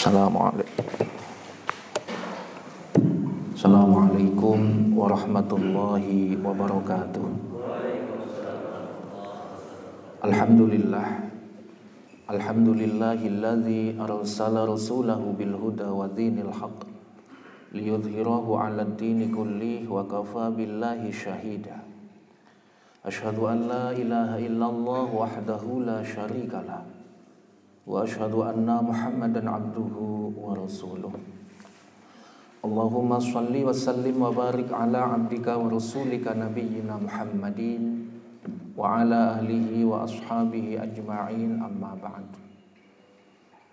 Assalamualaikum. Warahmatullahi wabarakatuh. Alhamdulillah. Alhamdulillahilladzi arsala rasulahu bil wa dinil haqq liyudhhirahu kullih wa kafa billahi syahida Ashhadu an la wahdahu la syarikalah وأشهد أن محمدا عبده ورسوله. اللهم صل وسلم وبارك على عبدك ورسولك نبينا محمد وعلى آله وأصحابه أجمعين أما بعد.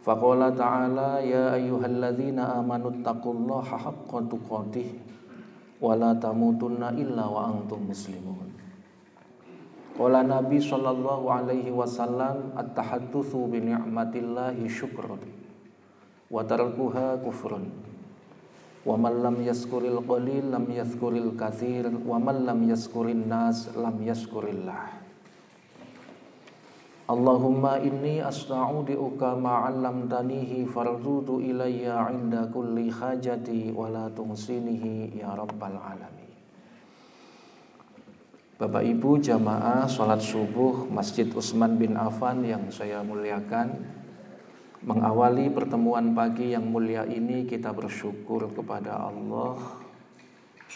فقال تعالى يا أيها الذين آمنوا اتقوا الله حق تقاته ولا تموتن إلا وأنتم مسلمون. Qala Nabi sallallahu alaihi wasallam at-tahaddatsu bi ni'matillahi syukrun wa tarkuha kufrun. Wa man lam yaskuril qalil lam yaskuril katsir wa man lam yaskurin nas lam yaskurillah. Allahumma inni asta'udi'uka ma'allamtanihi fardudu ilayya 'inda kulli hajati wa la tungsinihi ya rabbal alamin. Bapak Ibu jamaah sholat subuh Masjid Utsman bin Affan yang saya muliakan. Mengawali pertemuan pagi yang mulia ini kita bersyukur kepada Allah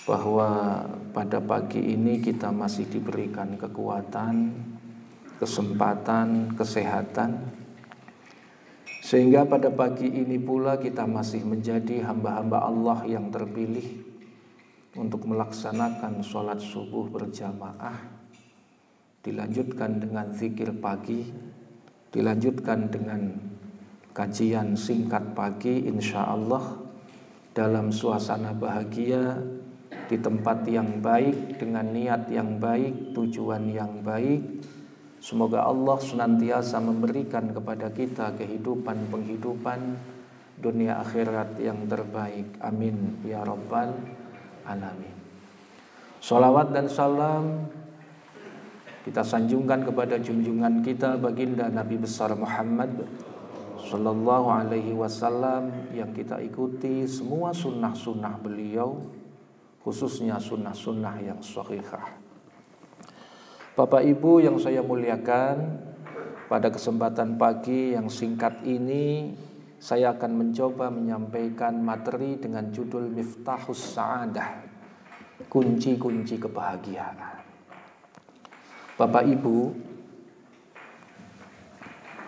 Bahwa pada pagi ini kita masih diberikan kekuatan, kesempatan, kesehatan. Sehingga pada pagi ini pula kita masih menjadi hamba-hamba Allah yang terpilih untuk melaksanakan sholat subuh berjamaah dilanjutkan dengan zikir pagi dilanjutkan dengan kajian singkat pagi insya Allah dalam suasana bahagia di tempat yang baik dengan niat yang baik tujuan yang baik. Semoga Allah senantiasa memberikan kepada kita kehidupan penghidupan dunia akhirat yang terbaik. Amin ya rabbal alamin. Salawat dan salam kita sanjungkan kepada junjungan kita baginda Nabi besar Muhammad Sallallahu alaihi wasallam yang kita ikuti semua sunnah-sunnah beliau khususnya sunnah-sunnah yang sahihah. Bapak Ibu yang saya muliakan, pada kesempatan pagi yang singkat ini saya akan mencoba menyampaikan materi dengan judul Miftahus Sa'adah Kunci-kunci kebahagiaan. Bapak Ibu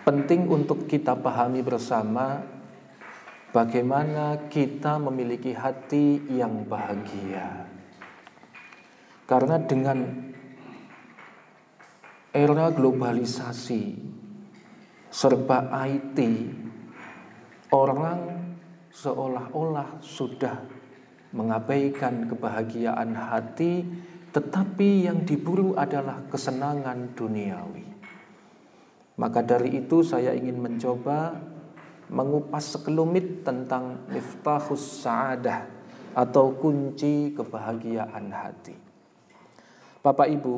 Penting untuk kita pahami bersama Bagaimana kita memiliki hati yang bahagia. Karena dengan era globalisasi Serba IT Orang seolah-olah sudah mengabaikan kebahagiaan hati, tetapi yang diburu adalah kesenangan duniawi. Maka dari itu saya ingin mencoba mengupas sekelumit tentang miftahus sa'adah atau kunci kebahagiaan hati. Bapak Ibu,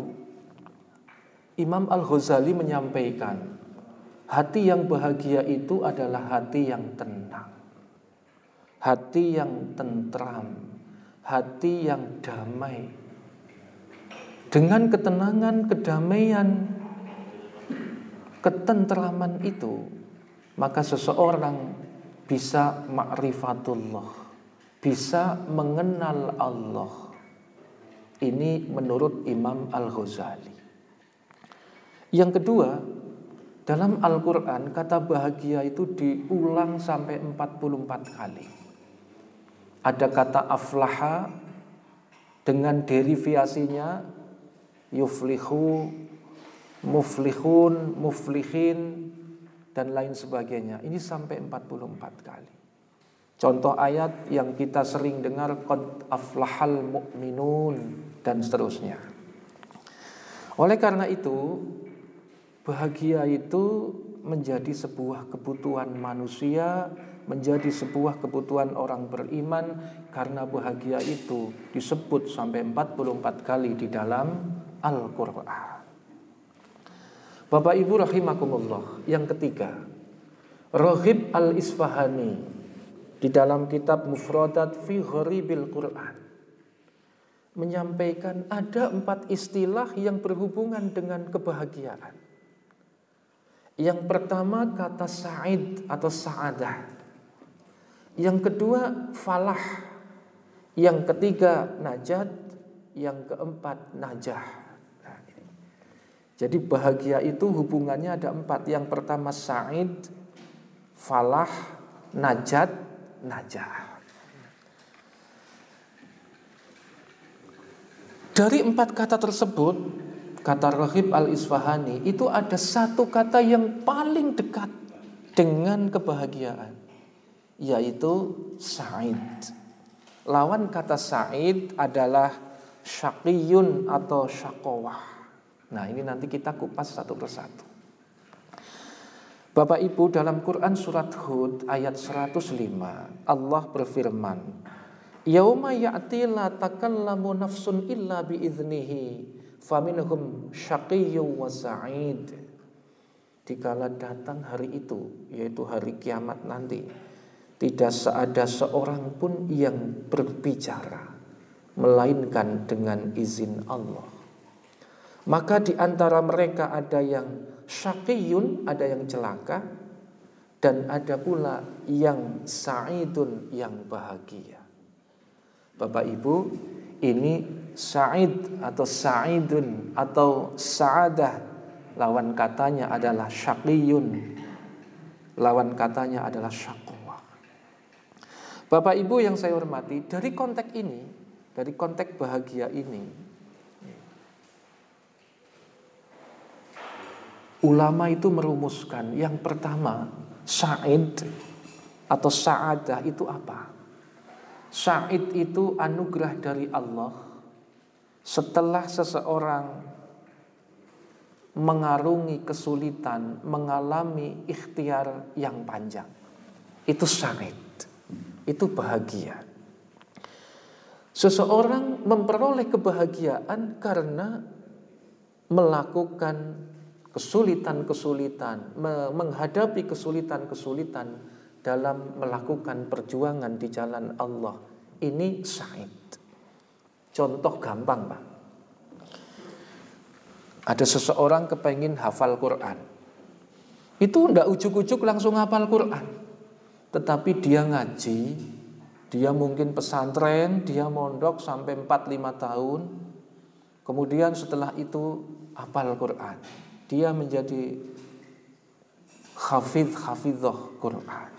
Imam Al-Ghazali menyampaikan Hati yang bahagia itu adalah hati yang tenang, hati yang tentram, hati yang damai. Dengan ketenangan, kedamaian, ketentraman itu, maka seseorang bisa ma'rifatullah, bisa mengenal Allah. Ini menurut Imam Al-Ghazali. Yang kedua, dalam Al-Quran kata bahagia itu diulang sampai 44 kali. Ada kata aflaha dengan derivasinya yuflihu, muflihun, muflihin, dan lain sebagainya. Ini sampai 44 kali. Contoh ayat yang kita sering dengar qad aflahal mu'minun dan seterusnya. Oleh karena itu, Bahagia itu menjadi sebuah kebutuhan manusia, menjadi sebuah kebutuhan orang beriman karena bahagia itu disebut sampai 44 kali di dalam Al-Qur'an. Bapak Ibu rahimakumullah, yang ketiga, Rohib Al-Isfahani di dalam kitab Mufradat fi Gharibil Quran menyampaikan ada empat istilah yang berhubungan dengan kebahagiaan. Yang pertama kata sa'id atau sa'adah. Yang kedua falah. Yang ketiga najat. Yang keempat najah. Jadi bahagia itu hubungannya ada empat. Yang pertama sa'id, falah, najat, najah. Dari empat kata tersebut, kata Rahib al-Isfahani, itu ada satu kata yang paling dekat dengan kebahagiaan, yaitu sa'id. Lawan kata sa'id adalah syakiyun atau syakowah. Nah ini nanti kita kupas satu persatu. Bapak Ibu dalam Quran surat Hud ayat 105 Allah berfirman Yauma ya'ti la takallamu nafsun illa biiznihi faminhum syaqiyyu wa sa'id Dikala datang hari itu yaitu hari kiamat nanti tidak ada seorang pun yang berbicara melainkan dengan izin Allah maka di antara mereka ada yang syakiyun, ada yang celaka, dan ada pula yang sa'idun, yang bahagia. Bapak Ibu, ini sa'id atau sa'idun atau sa'adah lawan katanya adalah syakiyun. Lawan katanya adalah syakwa. Bapak Ibu yang saya hormati, dari konteks ini, dari konteks bahagia ini, Ulama itu merumuskan yang pertama Sa'id atau sa'adah itu apa? Sa'id itu anugerah dari Allah setelah seseorang mengarungi kesulitan, mengalami ikhtiar yang panjang. Itu sa'id, itu bahagia. Seseorang memperoleh kebahagiaan karena melakukan kesulitan-kesulitan, menghadapi kesulitan-kesulitan dalam melakukan perjuangan di jalan Allah. Ini sa'id. Contoh gampang, Pak. Ada seseorang kepengin hafal Quran. Itu ndak ujuk-ujuk langsung hafal Quran. Tetapi dia ngaji, dia mungkin pesantren, dia mondok sampai 4-5 tahun. Kemudian setelah itu hafal Quran dia menjadi hafidh hafidhah Quran.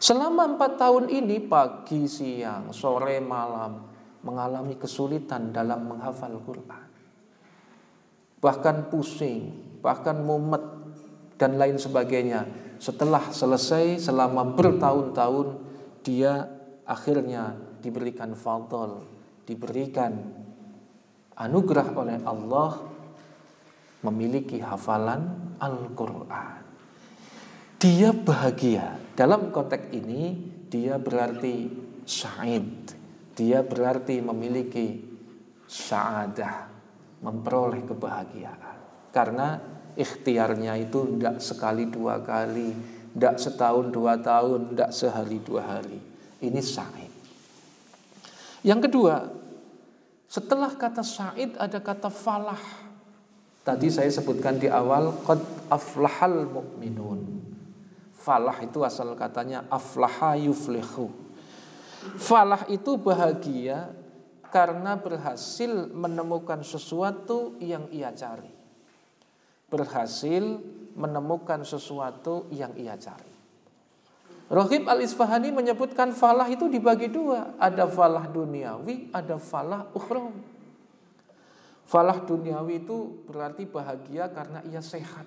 Selama empat tahun ini pagi, siang, sore, malam mengalami kesulitan dalam menghafal Quran. Bahkan pusing, bahkan mumet dan lain sebagainya. Setelah selesai selama bertahun-tahun dia akhirnya diberikan fadl, diberikan anugerah oleh Allah memiliki hafalan Al-Quran. Dia bahagia. Dalam konteks ini, dia berarti sa'id. Dia berarti memiliki sa'adah, memperoleh kebahagiaan. Karena ikhtiarnya itu tidak sekali dua kali, tidak setahun dua tahun, tidak sehari dua hari. Ini sa'id. Yang kedua, setelah kata sa'id ada kata falah. Tadi saya sebutkan di awal qad aflahal mu'minun. Falah itu asal katanya aflaha yuflihu. Falah itu bahagia karena berhasil menemukan sesuatu yang ia cari. Berhasil menemukan sesuatu yang ia cari. Rohib al-Isfahani menyebutkan falah itu dibagi dua. Ada falah duniawi, ada falah ukhrawi. Falah duniawi itu berarti bahagia karena ia sehat.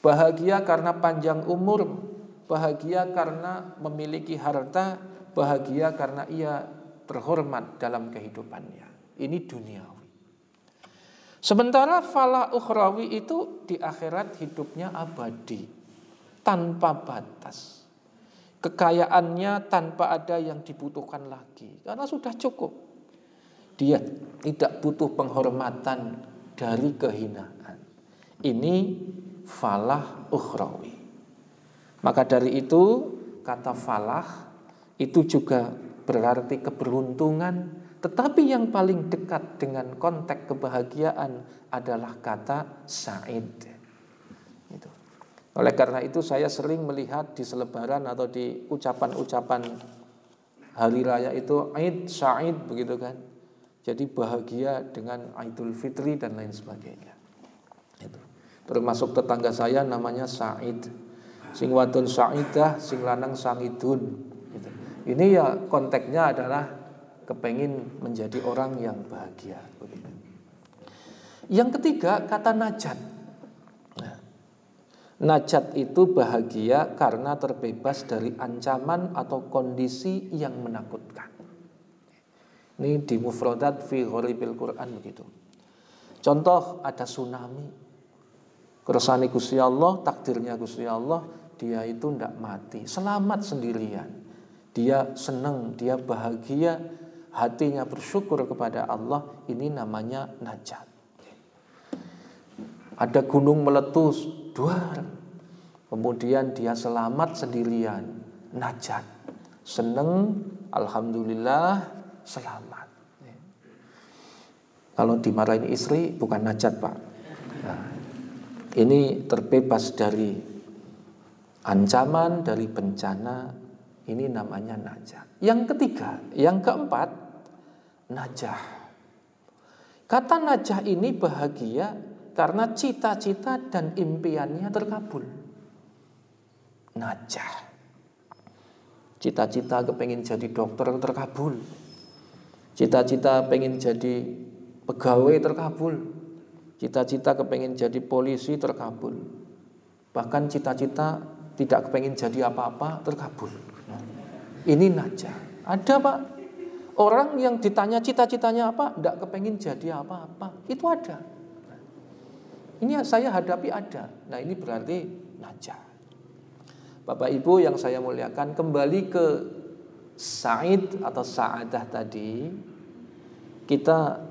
Bahagia karena panjang umur, bahagia karena memiliki harta, bahagia karena ia terhormat dalam kehidupannya. Ini duniawi. Sementara falah ukhrawi itu di akhirat hidupnya abadi, tanpa batas. Kekayaannya tanpa ada yang dibutuhkan lagi, karena sudah cukup. Dia tidak butuh penghormatan dari kehinaan. Ini falah ukhrawi. Maka dari itu kata falah itu juga berarti keberuntungan, tetapi yang paling dekat dengan konteks kebahagiaan adalah kata sa'id. Oleh karena itu saya sering melihat di selebaran atau di ucapan-ucapan hari raya itu Aid Sa'id begitu kan. Jadi bahagia dengan Idul Fitri dan lain sebagainya. Itu. Termasuk tetangga saya namanya Sa'id. Sing wadon Sa'idah, sing lanang Sa'idun. Gitu. Ini ya konteksnya adalah kepengin menjadi orang yang bahagia. Yang ketiga kata najat. Nah, najat itu bahagia karena terbebas dari ancaman atau kondisi yang menakutkan. Ini di mufradat fi ghoribil Quran begitu. Contoh ada tsunami. Kersani Gusti Allah, takdirnya Gusti Allah, dia itu tidak mati, selamat sendirian. Dia senang, dia bahagia, hatinya bersyukur kepada Allah, ini namanya najat. Ada gunung meletus, duar. Kemudian dia selamat sendirian, najat. Seneng, alhamdulillah, selamat. Kalau dimarahin istri bukan najat pak. Nah, ini terbebas dari ancaman, dari bencana. Ini namanya najat. Yang ketiga, yang keempat, najah. Kata najah ini bahagia karena cita-cita dan impiannya terkabul. Najah. Cita-cita kepengen jadi dokter terkabul. Cita-cita pengen jadi pegawai terkabul. Cita-cita kepengen jadi polisi terkabul. Bahkan cita-cita tidak kepengen jadi apa-apa terkabul. Ini naja. Ada pak. Orang yang ditanya cita-citanya apa, tidak kepengen jadi apa-apa. Itu ada. Ini saya hadapi ada. Nah ini berarti naja. Bapak Ibu yang saya muliakan kembali ke Said atau Sa'adah tadi kita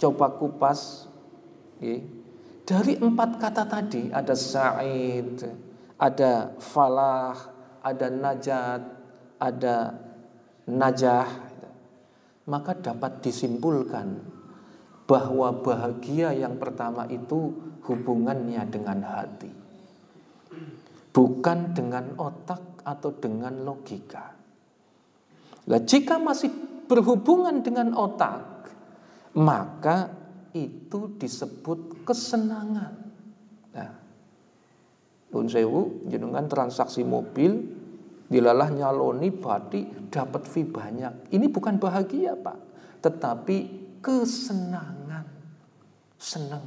coba kupas ya. dari empat kata tadi ada Sa'id, ada Falah, ada Najat, ada Najah. Maka dapat disimpulkan bahwa bahagia yang pertama itu hubungannya dengan hati. Bukan dengan otak atau dengan logika. Nah, jika masih berhubungan dengan otak, maka itu disebut kesenangan. Nun sewu, jenengan transaksi mobil, dilalah nyaloni bati dapat fee banyak. Ini bukan bahagia, Pak, tetapi kesenangan. Senang.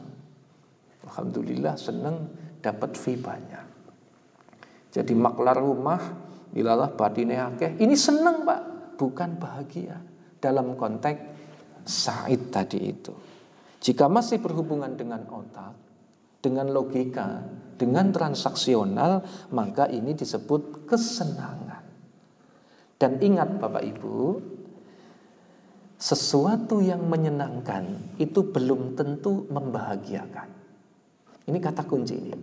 Alhamdulillah senang dapat fee banyak. Jadi maklar rumah dilalah batine akeh. Ini senang, Pak bukan bahagia dalam konteks Said tadi itu. Jika masih berhubungan dengan otak, dengan logika, dengan transaksional, maka ini disebut kesenangan. Dan ingat Bapak Ibu, sesuatu yang menyenangkan itu belum tentu membahagiakan. Ini kata kunci ini.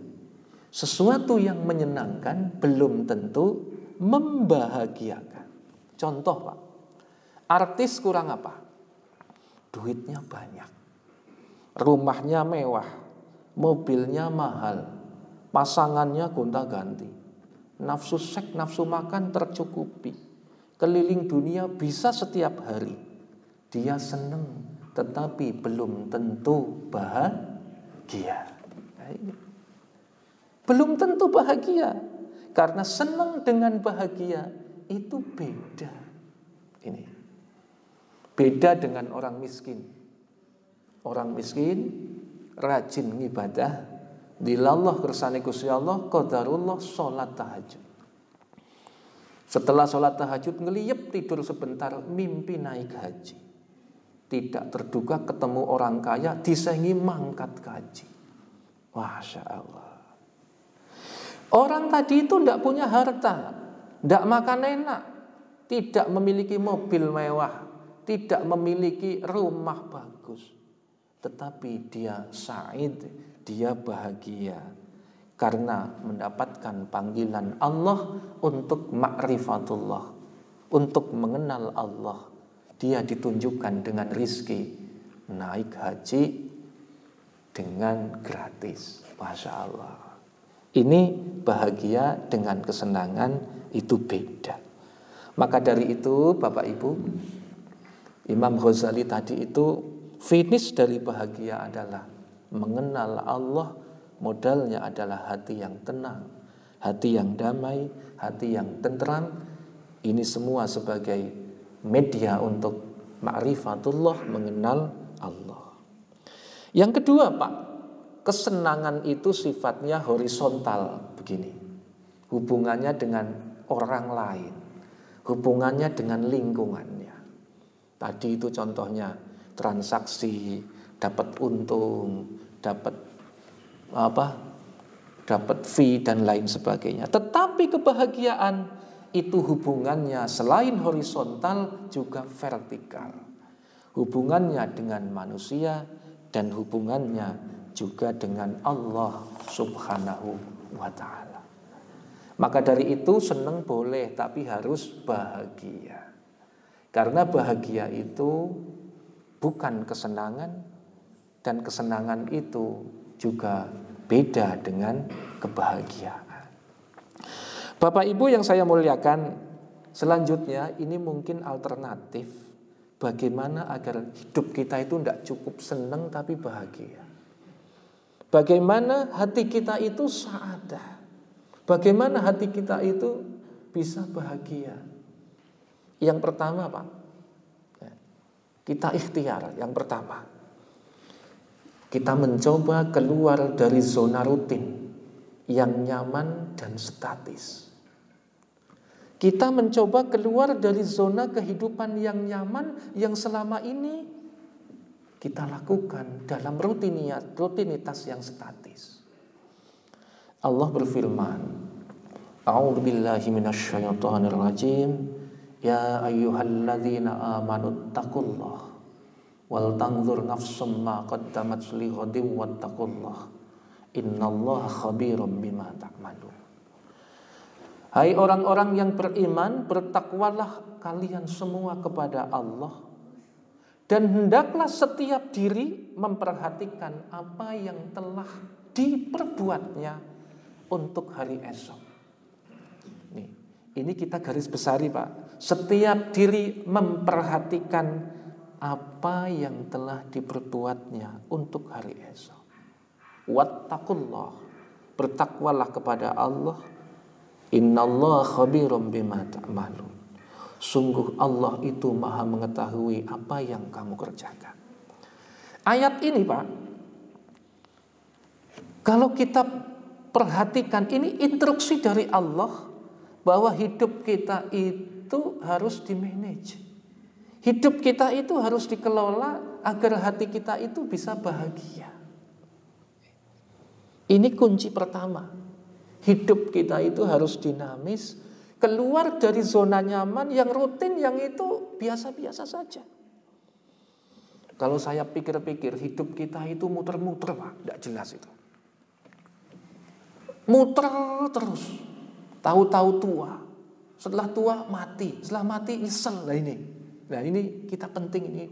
Sesuatu yang menyenangkan belum tentu membahagiakan. Contoh Pak, artis kurang apa? Duitnya banyak, rumahnya mewah, mobilnya mahal, pasangannya gonta-ganti, nafsu seks, nafsu makan tercukupi, keliling dunia bisa setiap hari. Dia seneng, tetapi belum tentu bahagia. Nah, belum tentu bahagia, karena senang dengan bahagia itu beda. Ini beda dengan orang miskin. Orang miskin rajin ngibadah, dilallah kersane Gusti Allah qadarullah salat tahajud. Setelah sholat tahajud ngeliyep tidur sebentar mimpi naik haji. Tidak terduga ketemu orang kaya disengi mangkat haji. Masya Allah. Orang tadi itu tidak punya harta. Tidak makan enak, tidak memiliki mobil mewah, tidak memiliki rumah bagus. Tetapi dia said, dia bahagia. karena mendapatkan panggilan Allah untuk ma'rifatullah, untuk mengenal Allah. Dia ditunjukkan dengan rizki, naik haji dengan gratis. Masya Allah. Ini bahagia dengan kesenangan itu beda. Maka dari itu Bapak Ibu, Imam Ghazali tadi itu finish dari bahagia adalah mengenal Allah modalnya adalah hati yang tenang, hati yang damai, hati yang tentram. Ini semua sebagai media untuk ma'rifatullah mengenal Allah. Yang kedua, Pak, kesenangan itu sifatnya horizontal begini. Hubungannya dengan orang lain, hubungannya dengan lingkungannya. Tadi itu contohnya transaksi, dapat untung, dapat apa? dapat fee dan lain sebagainya. Tetapi kebahagiaan itu hubungannya selain horizontal juga vertikal. Hubungannya dengan manusia dan hubungannya juga dengan Allah Subhanahu wa taala. Maka dari itu senang boleh tapi harus bahagia. Karena bahagia itu bukan kesenangan dan kesenangan itu juga beda dengan kebahagiaan. Bapak Ibu yang saya muliakan, selanjutnya ini mungkin alternatif bagaimana agar hidup kita itu tidak cukup senang tapi bahagia. Bagaimana hati kita itu saadah. Bagaimana hati kita itu bisa bahagia. Yang pertama Pak, kita ikhtiar yang pertama. Kita mencoba keluar dari zona rutin yang nyaman dan statis. Kita mencoba keluar dari zona kehidupan yang nyaman yang selama ini kita lakukan dalam rutinitas, rutinitas yang statis. Allah berfirman, A'udzu billahi minasyaitonir rajim. Ya ayyuhalladzina amanu taqullah wal tanzur nafsum ma qaddamat li ghadim wattaqullah innallaha khabirum bima ta'malun Hai orang-orang yang beriman bertakwalah kalian semua kepada Allah dan hendaklah setiap diri memperhatikan apa yang telah diperbuatnya untuk hari esok. Ini kita garis besari Pak. Setiap diri memperhatikan apa yang telah diperbuatnya untuk hari esok. Wattaqullah. Bertakwalah kepada Allah. Innallaha khabirum bima ta'malun. Sungguh Allah itu maha mengetahui apa yang kamu kerjakan. Ayat ini Pak, kalau kita perhatikan ini instruksi dari Allah bahwa hidup kita itu harus dimanage. Hidup kita itu harus dikelola agar hati kita itu bisa bahagia. Ini kunci pertama. Hidup kita itu harus dinamis, keluar dari zona nyaman yang rutin yang itu biasa-biasa saja. Kalau saya pikir-pikir hidup kita itu muter-muter Pak, tidak jelas itu. Muter terus, tahu-tahu tua, setelah tua mati, setelah mati nyesel lah ini. Nah ini kita penting ini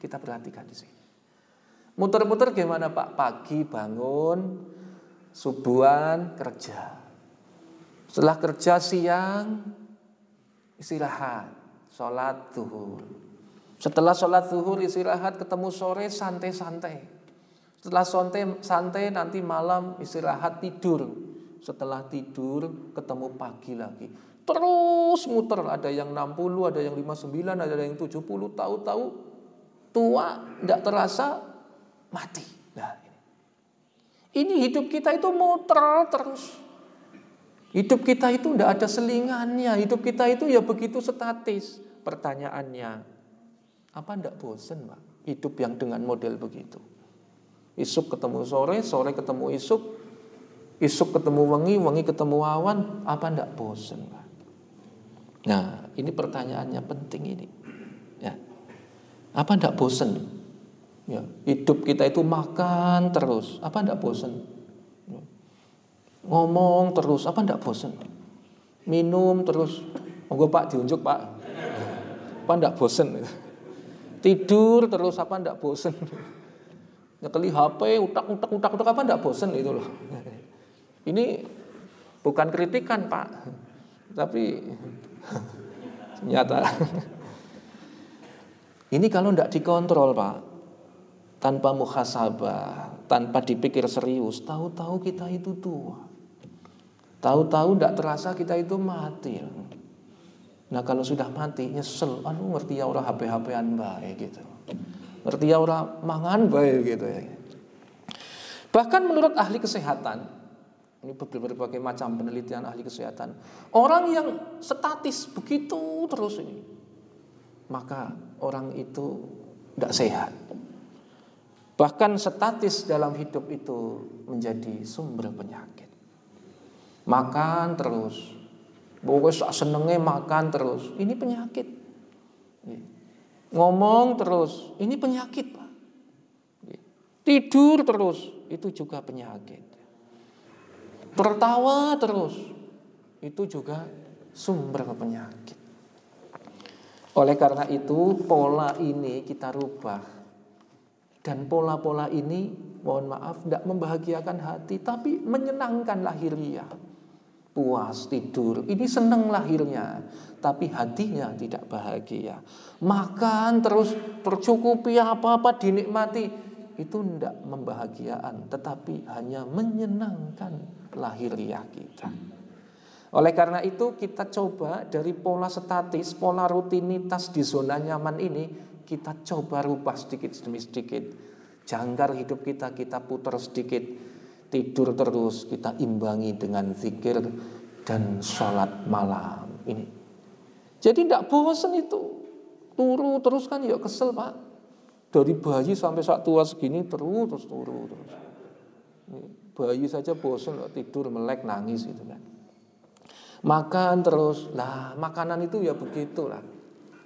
kita perhatikan di sini. Muter-muter gimana Pak? Pagi bangun, subuhan kerja. Setelah kerja siang istirahat, sholat zuhur. Setelah sholat zuhur istirahat ketemu sore santai-santai. Setelah santai, santai nanti malam istirahat tidur. Setelah tidur ketemu pagi lagi. Terus muter, ada yang 60, ada yang 59, ada yang 70, tahu-tahu tua, tidak terasa mati. Nah, ini hidup kita itu muter terus. Hidup kita itu tidak ada selingannya, hidup kita itu ya begitu statis. Pertanyaannya, apa tidak bosan Pak? Hidup yang dengan model begitu. Isuk ketemu sore, sore ketemu isuk, isuk ketemu wengi, wengi ketemu awan, apa tidak bosan Pak? Nah, ini pertanyaannya penting ini. Ya. Apa ndak bosan? Ya, hidup kita itu makan terus. Apa ndak bosan? Ya. ngomong terus, apa ndak bosen? Minum terus, monggo Pak diunjuk Pak. Apa ndak bosen? Tidur terus, apa ndak bosen? Nyekeli HP, utak utak utak utak apa ndak bosen itu loh. Ini bukan kritikan Pak, tapi nyata. Ini kalau ndak dikontrol Pak, tanpa muhasabah, tanpa dipikir serius, tahu-tahu kita itu tua. Tahu-tahu tidak terasa kita itu mati. Nah kalau sudah mati nyesel, aduh ngerti ya orang HP-HPan baik gitu. Ngerti ya orang mangan baik gitu ya. Bahkan menurut ahli kesehatan, ini berbagai macam penelitian ahli kesehatan, orang yang statis begitu terus ini, maka orang itu tidak sehat. Bahkan statis dalam hidup itu menjadi sumber penyakit. Makan terus. Pokoknya senengnya makan terus. Ini penyakit. Ngomong terus. Ini penyakit. Tidur terus. Itu juga penyakit. Tertawa terus. Itu juga sumber penyakit. Oleh karena itu pola ini kita rubah dan pola-pola ini, mohon maaf, tidak membahagiakan hati, tapi menyenangkan lahirnya. Puas, tidur, ini senang lahirnya, tapi hatinya tidak bahagia. Makan terus, tercukupi apa-apa, dinikmati, itu tidak membahagiaan, tetapi hanya menyenangkan lahiriah kita. Oleh karena itu kita coba dari pola statis, pola rutinitas di zona nyaman ini kita coba rubah sedikit demi sedikit. Jangkar hidup kita kita putar sedikit. Tidur terus kita imbangi dengan zikir dan sholat malam ini. Jadi tidak bosan itu. Turu terus kan ya kesel pak. Dari bayi sampai saat tua segini terus terus turu terus. Bayi saja bosan tidur melek nangis gitu kan. Makan terus. Lah makanan itu ya begitulah.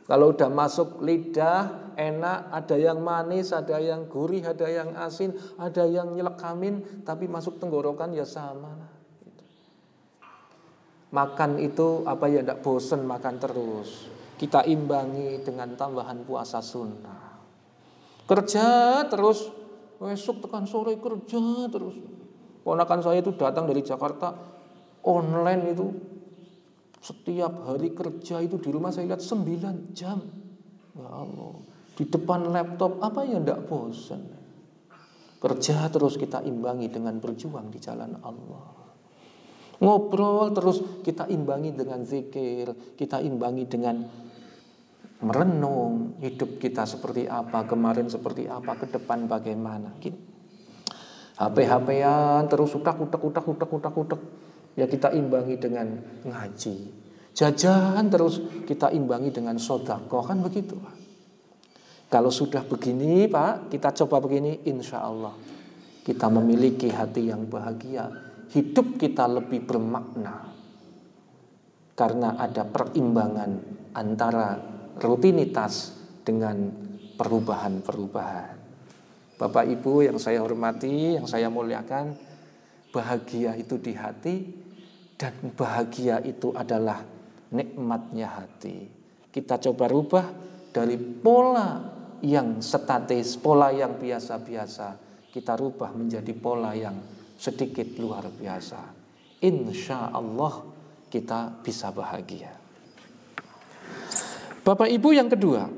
Kalau udah masuk lidah enak, ada yang manis, ada yang gurih, ada yang asin, ada yang nyelekamin, tapi masuk tenggorokan ya sama lah. Makan itu apa ya tidak bosen makan terus. Kita imbangi dengan tambahan puasa sunnah. Kerja terus, besok tekan sore kerja terus. Ponakan saya itu datang dari Jakarta online itu setiap hari kerja itu di rumah saya lihat 9 jam. Ya Allah. Di depan laptop apa ya ndak bosan. Kerja terus kita imbangi dengan berjuang di jalan Allah. Ngobrol terus kita imbangi dengan zikir, kita imbangi dengan merenung hidup kita seperti apa, kemarin seperti apa, ke depan bagaimana. Gini. HP-HPan terus utak utak utak utak utak utak ya kita imbangi dengan ngaji. Jajan terus kita imbangi dengan sodako kan begitu. Kalau sudah begini Pak, kita coba begini insya Allah kita memiliki hati yang bahagia. Hidup kita lebih bermakna. Karena ada perimbangan antara rutinitas dengan perubahan-perubahan. Bapak Ibu yang saya hormati, yang saya muliakan, bahagia itu di hati dan bahagia itu adalah nikmatnya hati. Kita coba rubah dari pola yang statis, pola yang biasa-biasa, kita rubah menjadi pola yang sedikit luar biasa. Insya Allah kita bisa bahagia. Bapak Ibu yang kedua,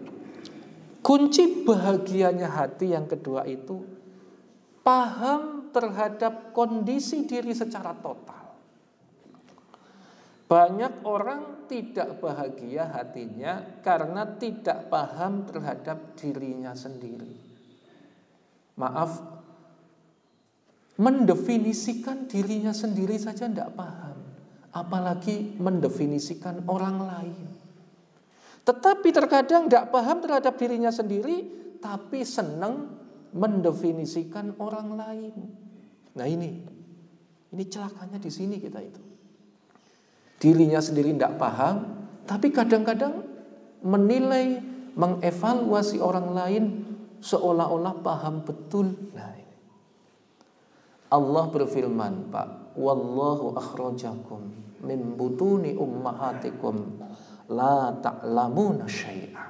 kunci bahagianya hati yang kedua itu paham terhadap kondisi diri secara total. Banyak orang tidak bahagia hatinya karena tidak paham terhadap dirinya sendiri. Maaf, mendefinisikan dirinya sendiri saja tidak paham, apalagi mendefinisikan orang lain. Tetapi terkadang tidak paham terhadap dirinya sendiri, tapi senang mendefinisikan orang lain. Nah ini, ini celakanya di sini kita itu. Dirinya sendiri tidak paham, tapi kadang-kadang menilai, mengevaluasi orang lain seolah-olah paham betul. Nah, ini. Allah berfirman, Pak, wallahu akhrajakum min butuni ummahatikum la ta'lamuna syai'a.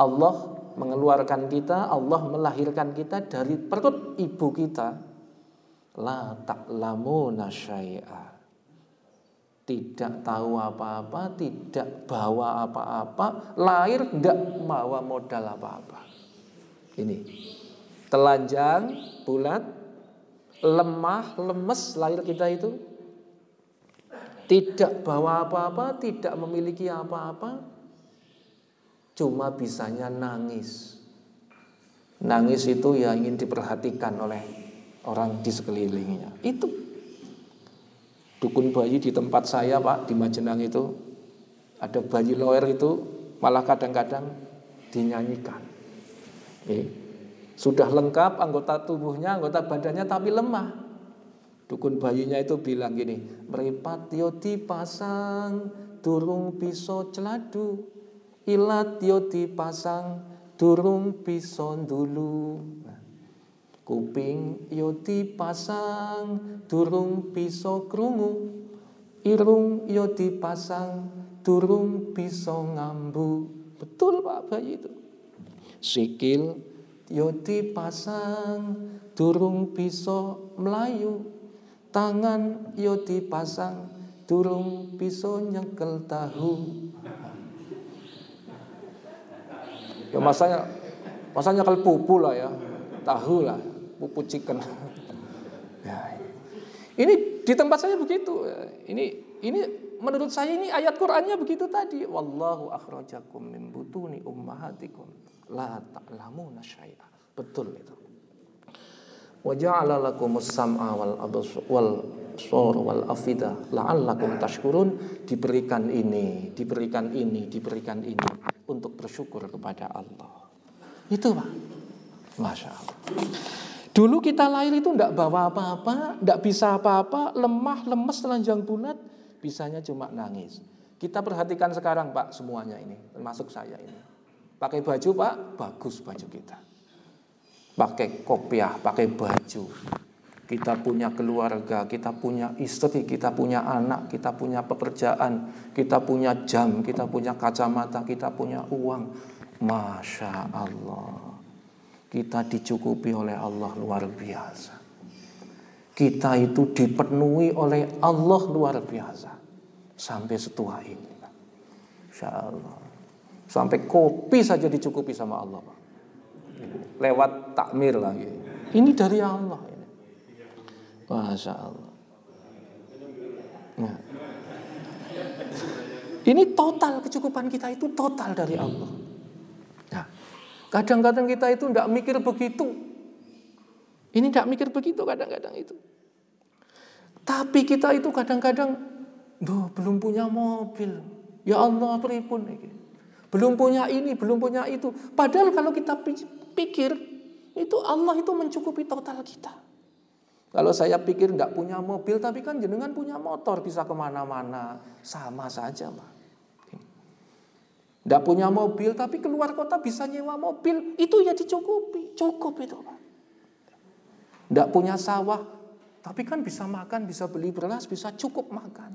Allah mengeluarkan kita, Allah melahirkan kita dari perut ibu kita. La ta'lamuna syai'a. Tidak tahu apa-apa, tidak bawa apa-apa, lahir tidak bawa modal apa-apa. Ini telanjang, bulat, lemah, lemes lahir kita itu tidak bawa apa-apa, tidak memiliki apa-apa, cuma bisanya nangis. Nangis itu ya ingin diperhatikan oleh orang di sekelilingnya. Itu dukun bayi di tempat saya Pak di Majenang itu ada bayi loer itu malah kadang-kadang dinyanyikan. Eh, sudah lengkap anggota tubuhnya, anggota badannya tapi lemah. Dukun bayinya itu bilang gini, meripat yo dipasang, durung bisa celadu. Ilat yo dipasang, durung bisa dulu. Nah, kuping yo dipasang, durung bisa krungu. Irung yo dipasang, durung bisa ngambu. Betul Pak bayi itu. Sikil yo dipasang, durung bisa melayu tangan yo dipasang durung bisa nyekel tahu. Ya masanya masanya nyekel pupu lah ya tahu lah pupu chicken. Ya. ini di tempat saya begitu. Ini ini menurut saya ini ayat Qur'annya begitu tadi. Wallahu akhrajakum min butuni ummahatikum. La ta'lamuna syai'a. Betul itu wa ja'ala lakumus sam'a wal wal wal afida la'allakum tashkurun diberikan ini diberikan ini diberikan ini untuk bersyukur kepada Allah. Itu Pak. Masya Allah Dulu kita lahir itu tidak bawa apa-apa, tidak bisa apa-apa, lemah, lemes, telanjang bulat, bisanya cuma nangis. Kita perhatikan sekarang Pak semuanya ini, termasuk saya ini. Pakai baju Pak, bagus baju kita pakai kopiah, pakai baju. Kita punya keluarga, kita punya istri, kita punya anak, kita punya pekerjaan, kita punya jam, kita punya kacamata, kita punya uang. Masya Allah. Kita dicukupi oleh Allah luar biasa. Kita itu dipenuhi oleh Allah luar biasa. Sampai setua ini. Masya Allah. Sampai kopi saja dicukupi sama Allah. Pak lewat takmir lagi. Ini dari Allah. Masya Allah. Nah. Ini total kecukupan kita itu total dari Allah. Nah, kadang-kadang kita itu tidak mikir begitu. Ini tidak mikir begitu kadang-kadang itu. Tapi kita itu kadang-kadang, belum punya mobil. Ya Allah, pripun. Belum punya ini, belum punya itu. Padahal kalau kita pikir itu Allah itu mencukupi total kita. Kalau saya pikir tidak punya mobil, tapi kan jenengan punya motor bisa ke mana-mana, sama saja mah. Tidak punya mobil, tapi keluar kota bisa nyewa mobil, itu ya dicukupi, cukup itu pak. Tidak punya sawah, tapi kan bisa makan, bisa beli beras, bisa cukup makan.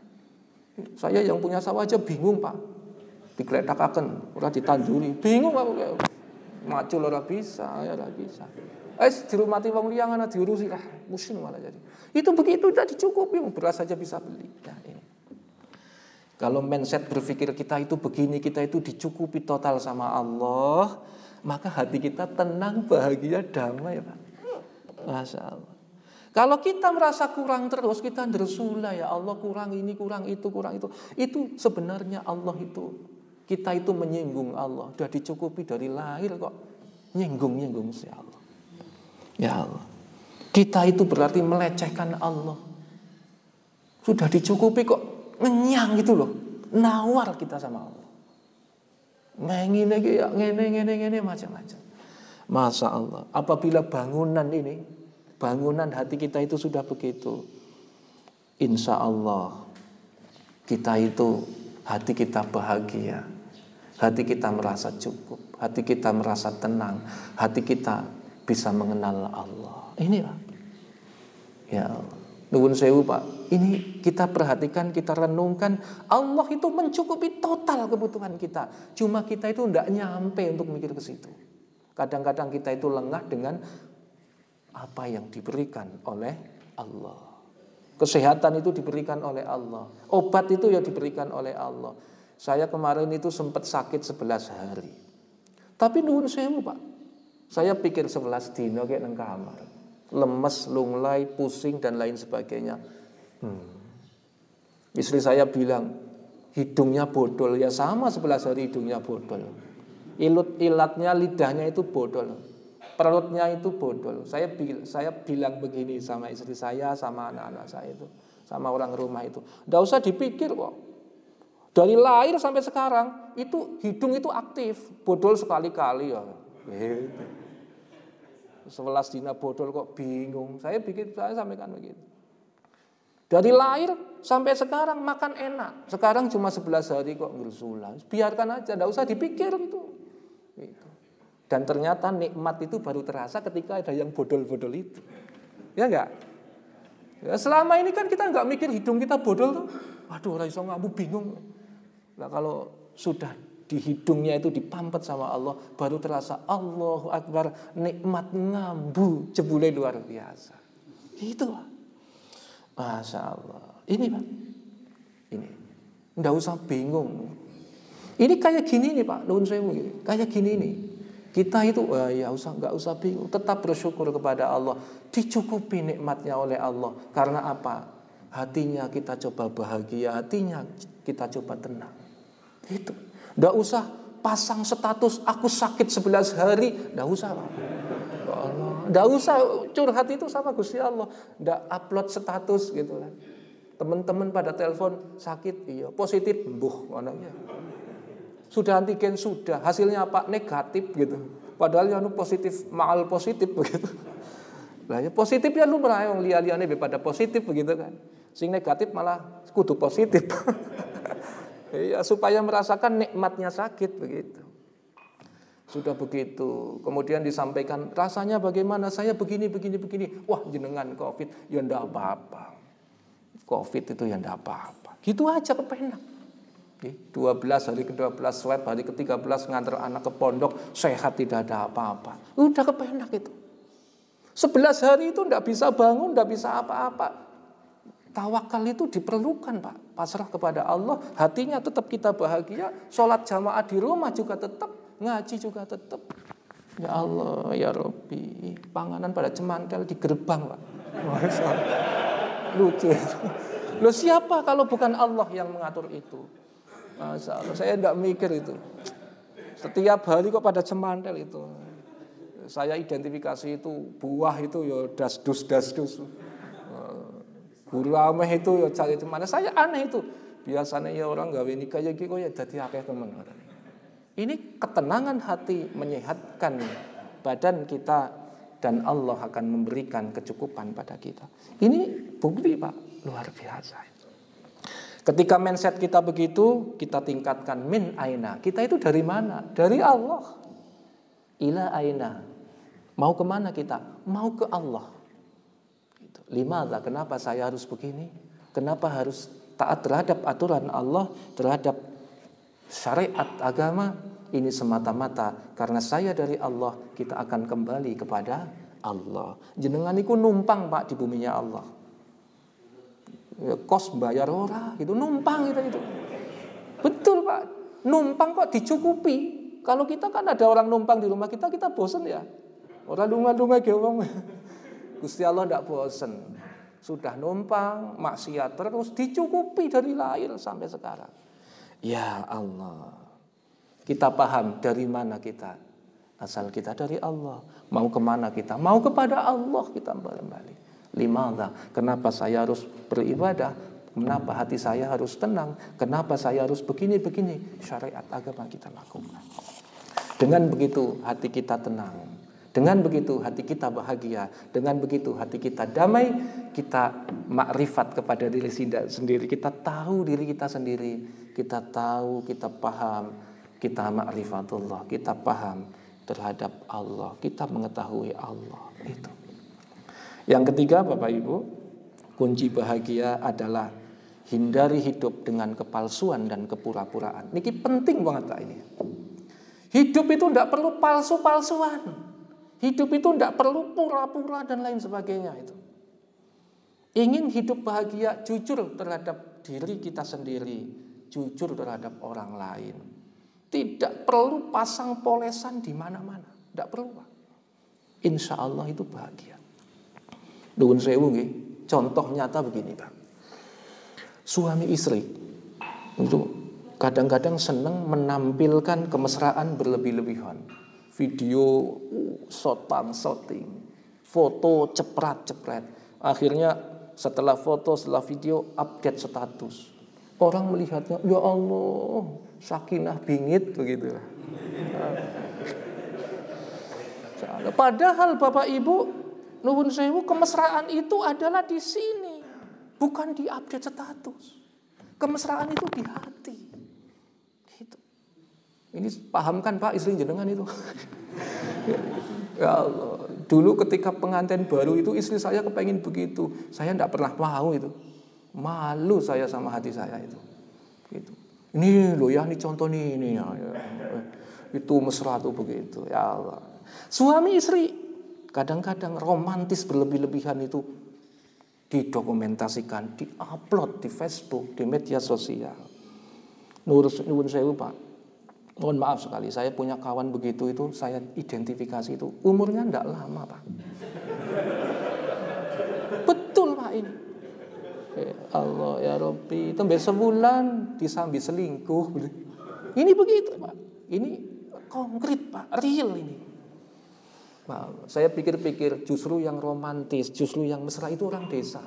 Saya yang punya sawah aja bingung pak, digledakaken, udah ditanduri, bingung pak macul ora bisa, ya ora bisa. Eh dirumati wong liya ana diurusi lah, musim malah jadi. Itu begitu udah dicukupi, beras saja bisa beli. Nah, ini. Kalau mindset berpikir kita itu begini, kita itu dicukupi total sama Allah, maka hati kita tenang, bahagia, damai, Pak. Masya Allah. Kalau kita merasa kurang terus, kita dersula ya Allah kurang ini, kurang itu, kurang itu. Itu sebenarnya Allah itu kita itu menyinggung Allah, sudah dicukupi dari lahir kok nyinggung-nyinggung si Allah. Ya Allah. Kita itu berarti melecehkan Allah. Sudah dicukupi kok ngenyang gitu loh. Nawar kita sama Allah. Ngene ya ngene ngene ngene macam-macam. Masa Allah, apabila bangunan ini, bangunan hati kita itu sudah begitu, insya Allah kita itu hati kita bahagia, Hati kita merasa cukup, hati kita merasa tenang, hati kita bisa mengenal Allah. Inilah. Ya Allah. Nuhun sewu Pak, ini kita perhatikan, kita renungkan, Allah itu mencukupi total kebutuhan kita. Cuma kita itu tidak nyampe untuk mikir ke situ. Kadang-kadang kita itu lengah dengan apa yang diberikan oleh Allah. Kesehatan itu diberikan oleh Allah. Obat itu ya diberikan oleh Allah. Saya kemarin itu sempat sakit 11 hari. Tapi nuhun sewu Pak. Saya pikir 11 dino kayak neng kamar lemes, lunglai, pusing dan lain sebagainya. Hmm. Istri saya bilang, hidungnya bodol. Ya sama sebelah hari hidungnya bodol. Ilut ilatnya lidahnya itu bodol. Perutnya itu bodol. Saya bil, saya bilang begini sama istri saya, sama anak-anak saya itu, sama orang rumah itu. Tidak usah dipikir kok. Dari lahir sampai sekarang itu hidung itu aktif, bodol sekali-kali ya. Sebelas dina bodol kok bingung. Saya bikin saya sampaikan begitu. Dari lahir sampai sekarang makan enak. Sekarang cuma sebelas hari kok ngerusulah. Biarkan aja, tidak usah dipikir gitu. gitu. Dan ternyata nikmat itu baru terasa ketika ada yang bodol-bodol itu. Ya enggak? Ya, selama ini kan kita nggak mikir hidung kita bodol tuh. Waduh, orang iso bingung. Nah kalau sudah di hidungnya itu dipampet sama Allah baru terasa Allahu Akbar nikmat ngambu jebule luar biasa. Itu Pak. Masya Allah. Ini Pak. Ini. Ndak usah bingung. Ini kayak gini nih Pak. Nuhun sewu kayak gini nih. Kita itu oh ya usah nggak usah bingung. Tetap bersyukur kepada Allah. Dicukupi nikmatnya oleh Allah. Karena apa? Hatinya kita coba bahagia hatinya kita coba tenang itu tidak usah pasang status aku sakit 11 hari. Tidak usah. Tidak usah curhat itu sama Gusti Allah. Tidak upload status gitu kan. Teman-teman pada telepon sakit, iya positif, buh ya. Sudah antigen sudah, hasilnya apa? Negatif gitu. Padahal yang positif, mal positif begitu. Lah ya positif ya lu merayong lia-liane pada positif begitu kan. Sing negatif malah kudu positif. ya, supaya merasakan nikmatnya sakit begitu. Sudah begitu, kemudian disampaikan rasanya bagaimana? Saya begini, begini, begini. Wah jenengan COVID, ya ndak apa-apa. COVID itu ya ndak apa-apa. Gitu aja kepenak. 12 hari ke-12 swab, hari ke-13 ngantar anak ke pondok, sehat tidak ada apa-apa. Udah kepenak itu. 11 hari itu ndak bisa bangun, ndak bisa apa-apa. Tawakal itu diperlukan Pak. Pasrah kepada Allah, hatinya tetap kita bahagia. Sholat jamaah di rumah juga tetap, ngaji juga tetap. Ya Allah, ya Robbi, panganan pada cemantel di gerbang Pak. Lucu. Loh siapa kalau bukan Allah yang mengatur itu? Masya Allah, saya tidak mikir itu. Setiap hari kok pada cemantel itu. Saya identifikasi itu buah itu ya das dus das dus. Guru ameh itu ya cari mana saya aneh itu. Biasanya ya orang gawe nikah ya gitu ya jadi akeh teman. Ini ketenangan hati menyehatkan badan kita dan Allah akan memberikan kecukupan pada kita. Ini bukti Pak, luar biasa. Ketika mindset kita begitu, kita tingkatkan min aina. Kita itu dari mana? Dari Allah. Ila aina. Mau ke mana kita? Mau ke Allah. Lima lah, kenapa saya harus begini? Kenapa harus taat terhadap aturan Allah, terhadap syariat agama? Ini semata-mata karena saya dari Allah, kita akan kembali kepada Allah. Jenengan itu numpang Pak di buminya Allah. Ya, kos bayar ora, itu numpang kita itu. Betul Pak, numpang kok dicukupi. Kalau kita kan ada orang numpang di rumah kita, kita bosan ya. Orang rumah-rumah gewong. Gusti Allah tidak bosan. Sudah numpang, maksiat terus dicukupi dari lahir sampai sekarang. Ya Allah. Kita paham dari mana kita. Asal kita dari Allah. Mau ke mana kita? Mau kepada Allah kita kembali. Lima Kenapa saya harus beribadah? Kenapa hati saya harus tenang? Kenapa saya harus begini-begini? Syariat agama kita lakukan. Dengan begitu hati kita tenang. Dengan begitu hati kita bahagia, dengan begitu hati kita damai, kita makrifat kepada diri sendiri, kita tahu diri kita sendiri, kita tahu, kita paham, kita makrifatullah, kita paham terhadap Allah, kita mengetahui Allah itu. Yang ketiga Bapak Ibu, Kunci bahagia adalah hindari hidup dengan kepalsuan dan kepura-puraan. Niki penting banget Pak ini. Hidup itu tidak perlu palsu-palsuan. Hidup itu tidak perlu pura-pura dan lain sebagainya itu. Ingin hidup bahagia, jujur terhadap diri kita sendiri, jujur terhadap orang lain. Tidak perlu pasang polesan di mana-mana, tidak perlu. Insya Allah itu bahagia. Nuhun sewu Contoh nyata begini, Pak. Suami istri itu kadang-kadang senang menampilkan kemesraan berlebih-lebihan. Video sotang soting, foto ceprat-cepret. Akhirnya setelah foto, setelah video update status. Orang melihatnya, ya Allah, sakinah bingit begitu. Padahal Bapak Ibu Nuhun sewu kemesraan itu adalah di sini, bukan di update status. Kemesraan itu di hati. Ini pahamkan Pak istri jenengan itu. ya Allah, dulu ketika pengantin baru itu istri saya kepengen begitu, saya tidak pernah mau itu. Malu saya sama hati saya itu. Gitu. Ini loh ya, ini contoh nih ini ya. Itu mesra tuh begitu. Ya Allah. Suami istri Kadang-kadang romantis berlebih-lebihan itu didokumentasikan, diupload di Facebook, di media sosial. Nurus nuwun saya Pak. Mohon maaf sekali, saya punya kawan begitu itu, saya identifikasi itu. Umurnya tidak lama Pak. Betul Pak ini. Ya Allah ya Rabbi, itu sebulan disambi selingkuh. Ini begitu Pak. Ini konkret Pak, real ini. Nah, saya pikir-pikir justru yang romantis, justru yang mesra itu orang desa.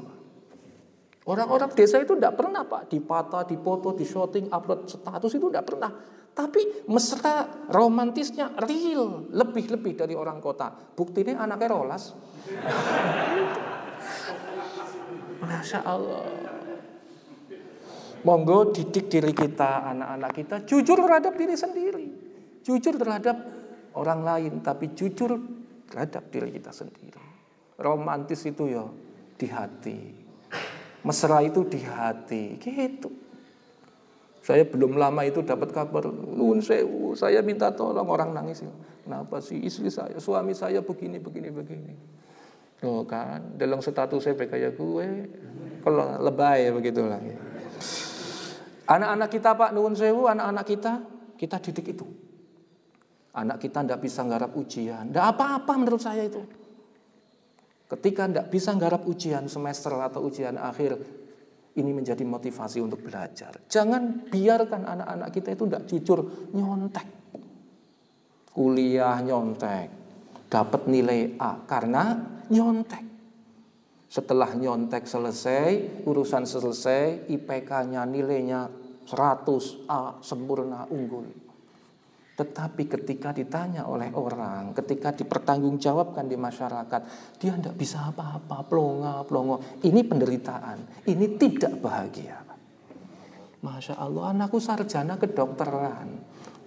Orang-orang desa itu tidak pernah Pak dipata, dipoto, di shooting, upload status itu tidak pernah. Tapi mesra romantisnya real, lebih-lebih dari orang kota. Buktinya anaknya rolas. Masya Allah. Monggo didik diri kita, anak-anak kita jujur terhadap diri sendiri. Jujur terhadap orang lain, tapi jujur terhadap diri kita sendiri. Romantis itu ya di hati. Mesra itu di hati. Gitu. Saya belum lama itu dapat kabar, nun sewu, saya minta tolong orang nangis. Kenapa sih istri saya, suami saya begini, begini, begini. Oh kan, dalam status saya kayak gue, kalau lebay begitulah. Anak-anak kita Pak Nuwun Sewu, anak-anak kita, kita didik itu. Anak kita tidak bisa nggarap ujian. Tidak apa-apa menurut saya itu. Ketika tidak bisa nggarap ujian semester atau ujian akhir, ini menjadi motivasi untuk belajar. Jangan biarkan anak-anak kita itu tidak jujur nyontek. Kuliah nyontek. Dapat nilai A karena nyontek. Setelah nyontek selesai, urusan selesai, IPK-nya nilainya 100 A sempurna unggul. Tetapi ketika ditanya oleh orang, ketika dipertanggungjawabkan di masyarakat, dia tidak bisa apa-apa, plonga, plongo. Ini penderitaan, ini tidak bahagia. Masya Allah, anakku sarjana kedokteran.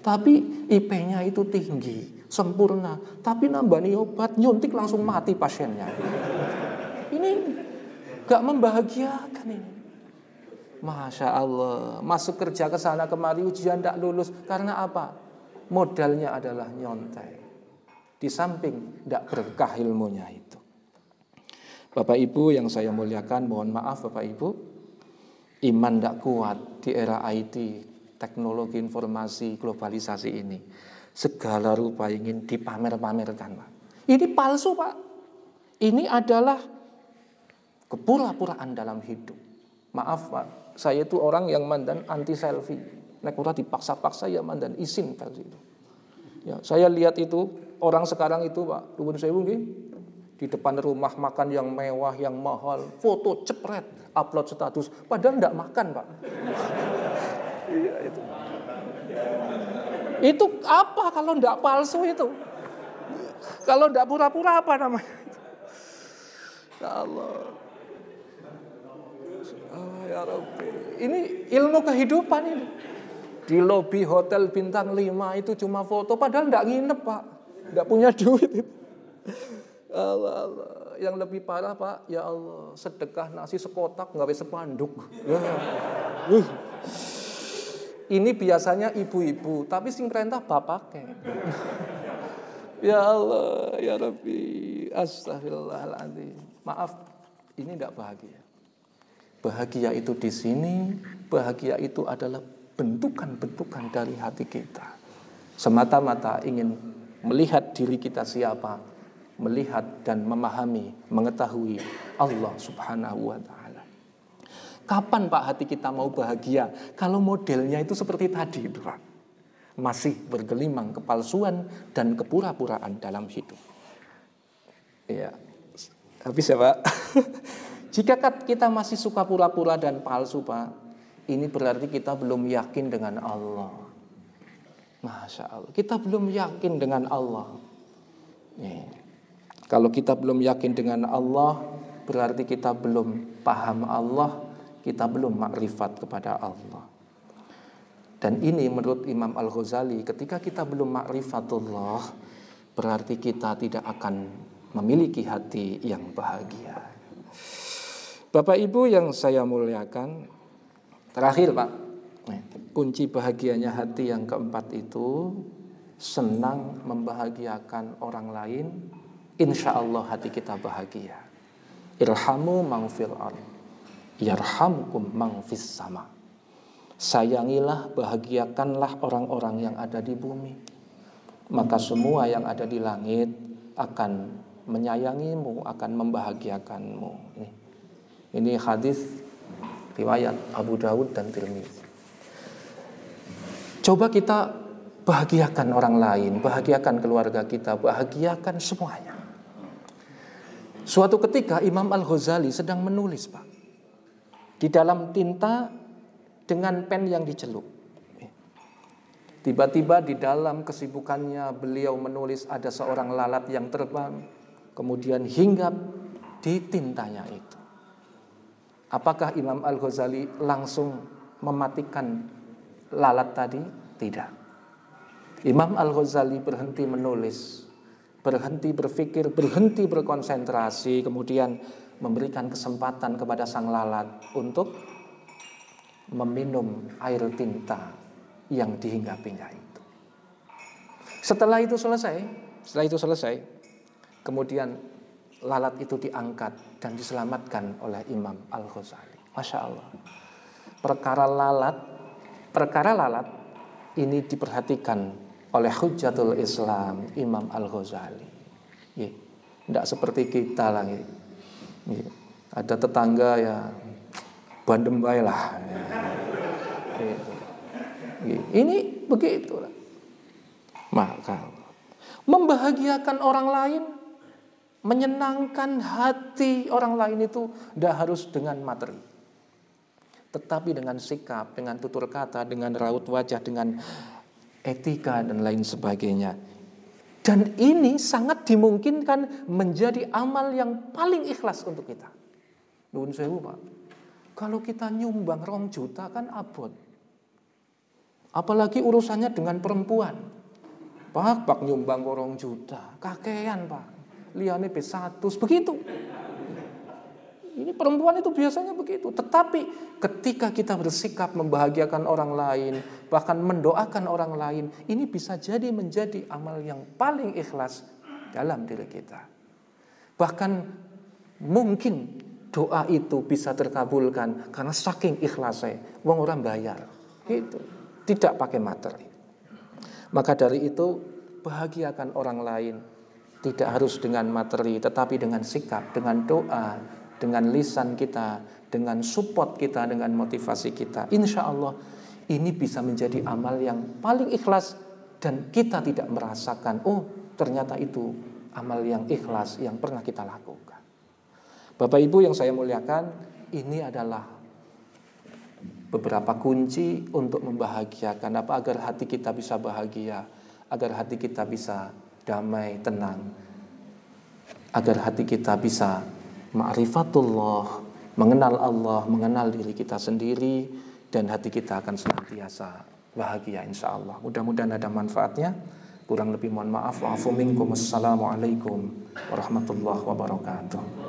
Tapi IP-nya itu tinggi, sempurna. Tapi nambani obat, nyuntik langsung mati pasiennya. Ini gak membahagiakan ini. Masya Allah, masuk kerja ke sana kemari ujian tidak lulus. Karena apa? Modalnya adalah nyontek. Di samping tidak berkah ilmunya itu. Bapak Ibu yang saya muliakan, mohon maaf Bapak Ibu, iman tidak kuat di era IT, teknologi informasi, globalisasi ini. Segala rupa ingin dipamer-pamerkan Pak. Ini palsu Pak. Ini adalah kepura-puraan dalam hidup. Maaf Pak, saya itu orang yang mandan anti selfie. Nek ora dipaksa-paksa ya mandan izin versi itu. Ya, saya lihat itu orang sekarang itu Pak, nuwun sewu di depan rumah makan yang mewah, yang mahal, foto cepret, upload status, padahal enggak makan, Pak. iya itu. Itu apa kalau enggak palsu itu? Kalau enggak pura-pura apa namanya? Ya Allah. Oh, ya Rabbi. Ini ilmu kehidupan ini. Di lobi hotel bintang 5 itu cuma foto, padahal tidak nginep pak. Tidak punya duit. Allah, Allah. yang lebih parah Pak, ya Allah, sedekah nasi sekotak nggak bisa sepanduk. Ya. Ini biasanya ibu-ibu, tapi sing perintah bapak Ya Allah, ya Rabbi, astagfirullahaladzim. Maaf, ini tidak bahagia. Bahagia itu di sini, bahagia itu adalah bentukan-bentukan dari hati kita. Semata-mata ingin melihat diri kita siapa, melihat dan memahami, mengetahui Allah Subhanahu wa taala. Kapan Pak hati kita mau bahagia? Kalau modelnya itu seperti tadi itu Pak. Masih bergelimang kepalsuan dan kepura-puraan dalam hidup. Iya. Habis ya Pak. Jika kita masih suka pura-pura dan palsu Pak, ini berarti kita belum yakin dengan Allah. Masya Allah. Kita belum yakin dengan Allah. Nih. Kalau kita belum yakin dengan Allah, berarti kita belum paham Allah, kita belum makrifat kepada Allah. Dan ini menurut Imam Al-Ghazali, ketika kita belum makrifatullah, berarti kita tidak akan memiliki hati yang bahagia. Bapak Ibu yang saya muliakan, terakhir Pak, kunci bahagianya hati yang keempat itu senang membahagiakan orang lain, insya Allah hati kita bahagia. Irhamu mangfil ardh yarhamkum mang fis sama. Sayangilah, bahagiakanlah orang-orang yang ada di bumi. Maka semua yang ada di langit akan menyayangimu, akan membahagiakanmu. Ini, ini hadis riwayat Abu Dawud dan Tirmidzi. Coba kita bahagiakan orang lain, bahagiakan keluarga kita, bahagiakan semuanya. Suatu ketika Imam Al-Ghazali sedang menulis, Pak di dalam tinta dengan pen yang dicelup. Tiba-tiba di dalam kesibukannya beliau menulis ada seorang lalat yang terbang, kemudian hinggap di tintanya itu. Apakah Imam Al-Ghazali langsung mematikan lalat tadi? Tidak. Imam Al-Ghazali berhenti menulis, berhenti berpikir, berhenti berkonsentrasi, kemudian memberikan kesempatan kepada sang lalat untuk meminum air tinta yang dihinggapinya itu. Setelah itu selesai, setelah itu selesai, kemudian lalat itu diangkat dan diselamatkan oleh Imam Al-Ghazali. Masya Allah. Perkara lalat, perkara lalat ini diperhatikan oleh Hujatul Islam Imam Al-Ghazali. Tidak seperti kita lagi. Ada tetangga ya bandem lah. Ini begitu. Maka membahagiakan orang lain, menyenangkan hati orang lain itu tidak harus dengan materi. Tetapi dengan sikap, dengan tutur kata, dengan raut wajah, dengan etika dan lain sebagainya. Dan ini sangat dimungkinkan menjadi amal yang paling ikhlas untuk kita. Nuhun sewu Pak. Kalau kita nyumbang rom juta kan abot. Apalagi urusannya dengan perempuan. Pak, pak nyumbang rong juta. Kakean Pak. Liane B100. Begitu. Ini perempuan itu biasanya begitu. Tetapi ketika kita bersikap membahagiakan orang lain, bahkan mendoakan orang lain, ini bisa jadi menjadi amal yang paling ikhlas dalam diri kita. Bahkan mungkin doa itu bisa terkabulkan karena saking ikhlasnya, wong orang bayar. Gitu. Tidak pakai materi. Maka dari itu bahagiakan orang lain tidak harus dengan materi tetapi dengan sikap, dengan doa, dengan lisan kita, dengan support kita, dengan motivasi kita. Insya Allah ini bisa menjadi amal yang paling ikhlas dan kita tidak merasakan, oh ternyata itu amal yang ikhlas yang pernah kita lakukan. Bapak Ibu yang saya muliakan, ini adalah beberapa kunci untuk membahagiakan apa agar hati kita bisa bahagia, agar hati kita bisa damai, tenang, agar hati kita bisa ma'rifatullah, mengenal Allah, mengenal diri kita sendiri dan hati kita akan senantiasa bahagia insya Allah. Mudah-mudahan ada manfaatnya. Kurang lebih mohon maaf. Wa'afu minkum. Assalamualaikum warahmatullahi wabarakatuh.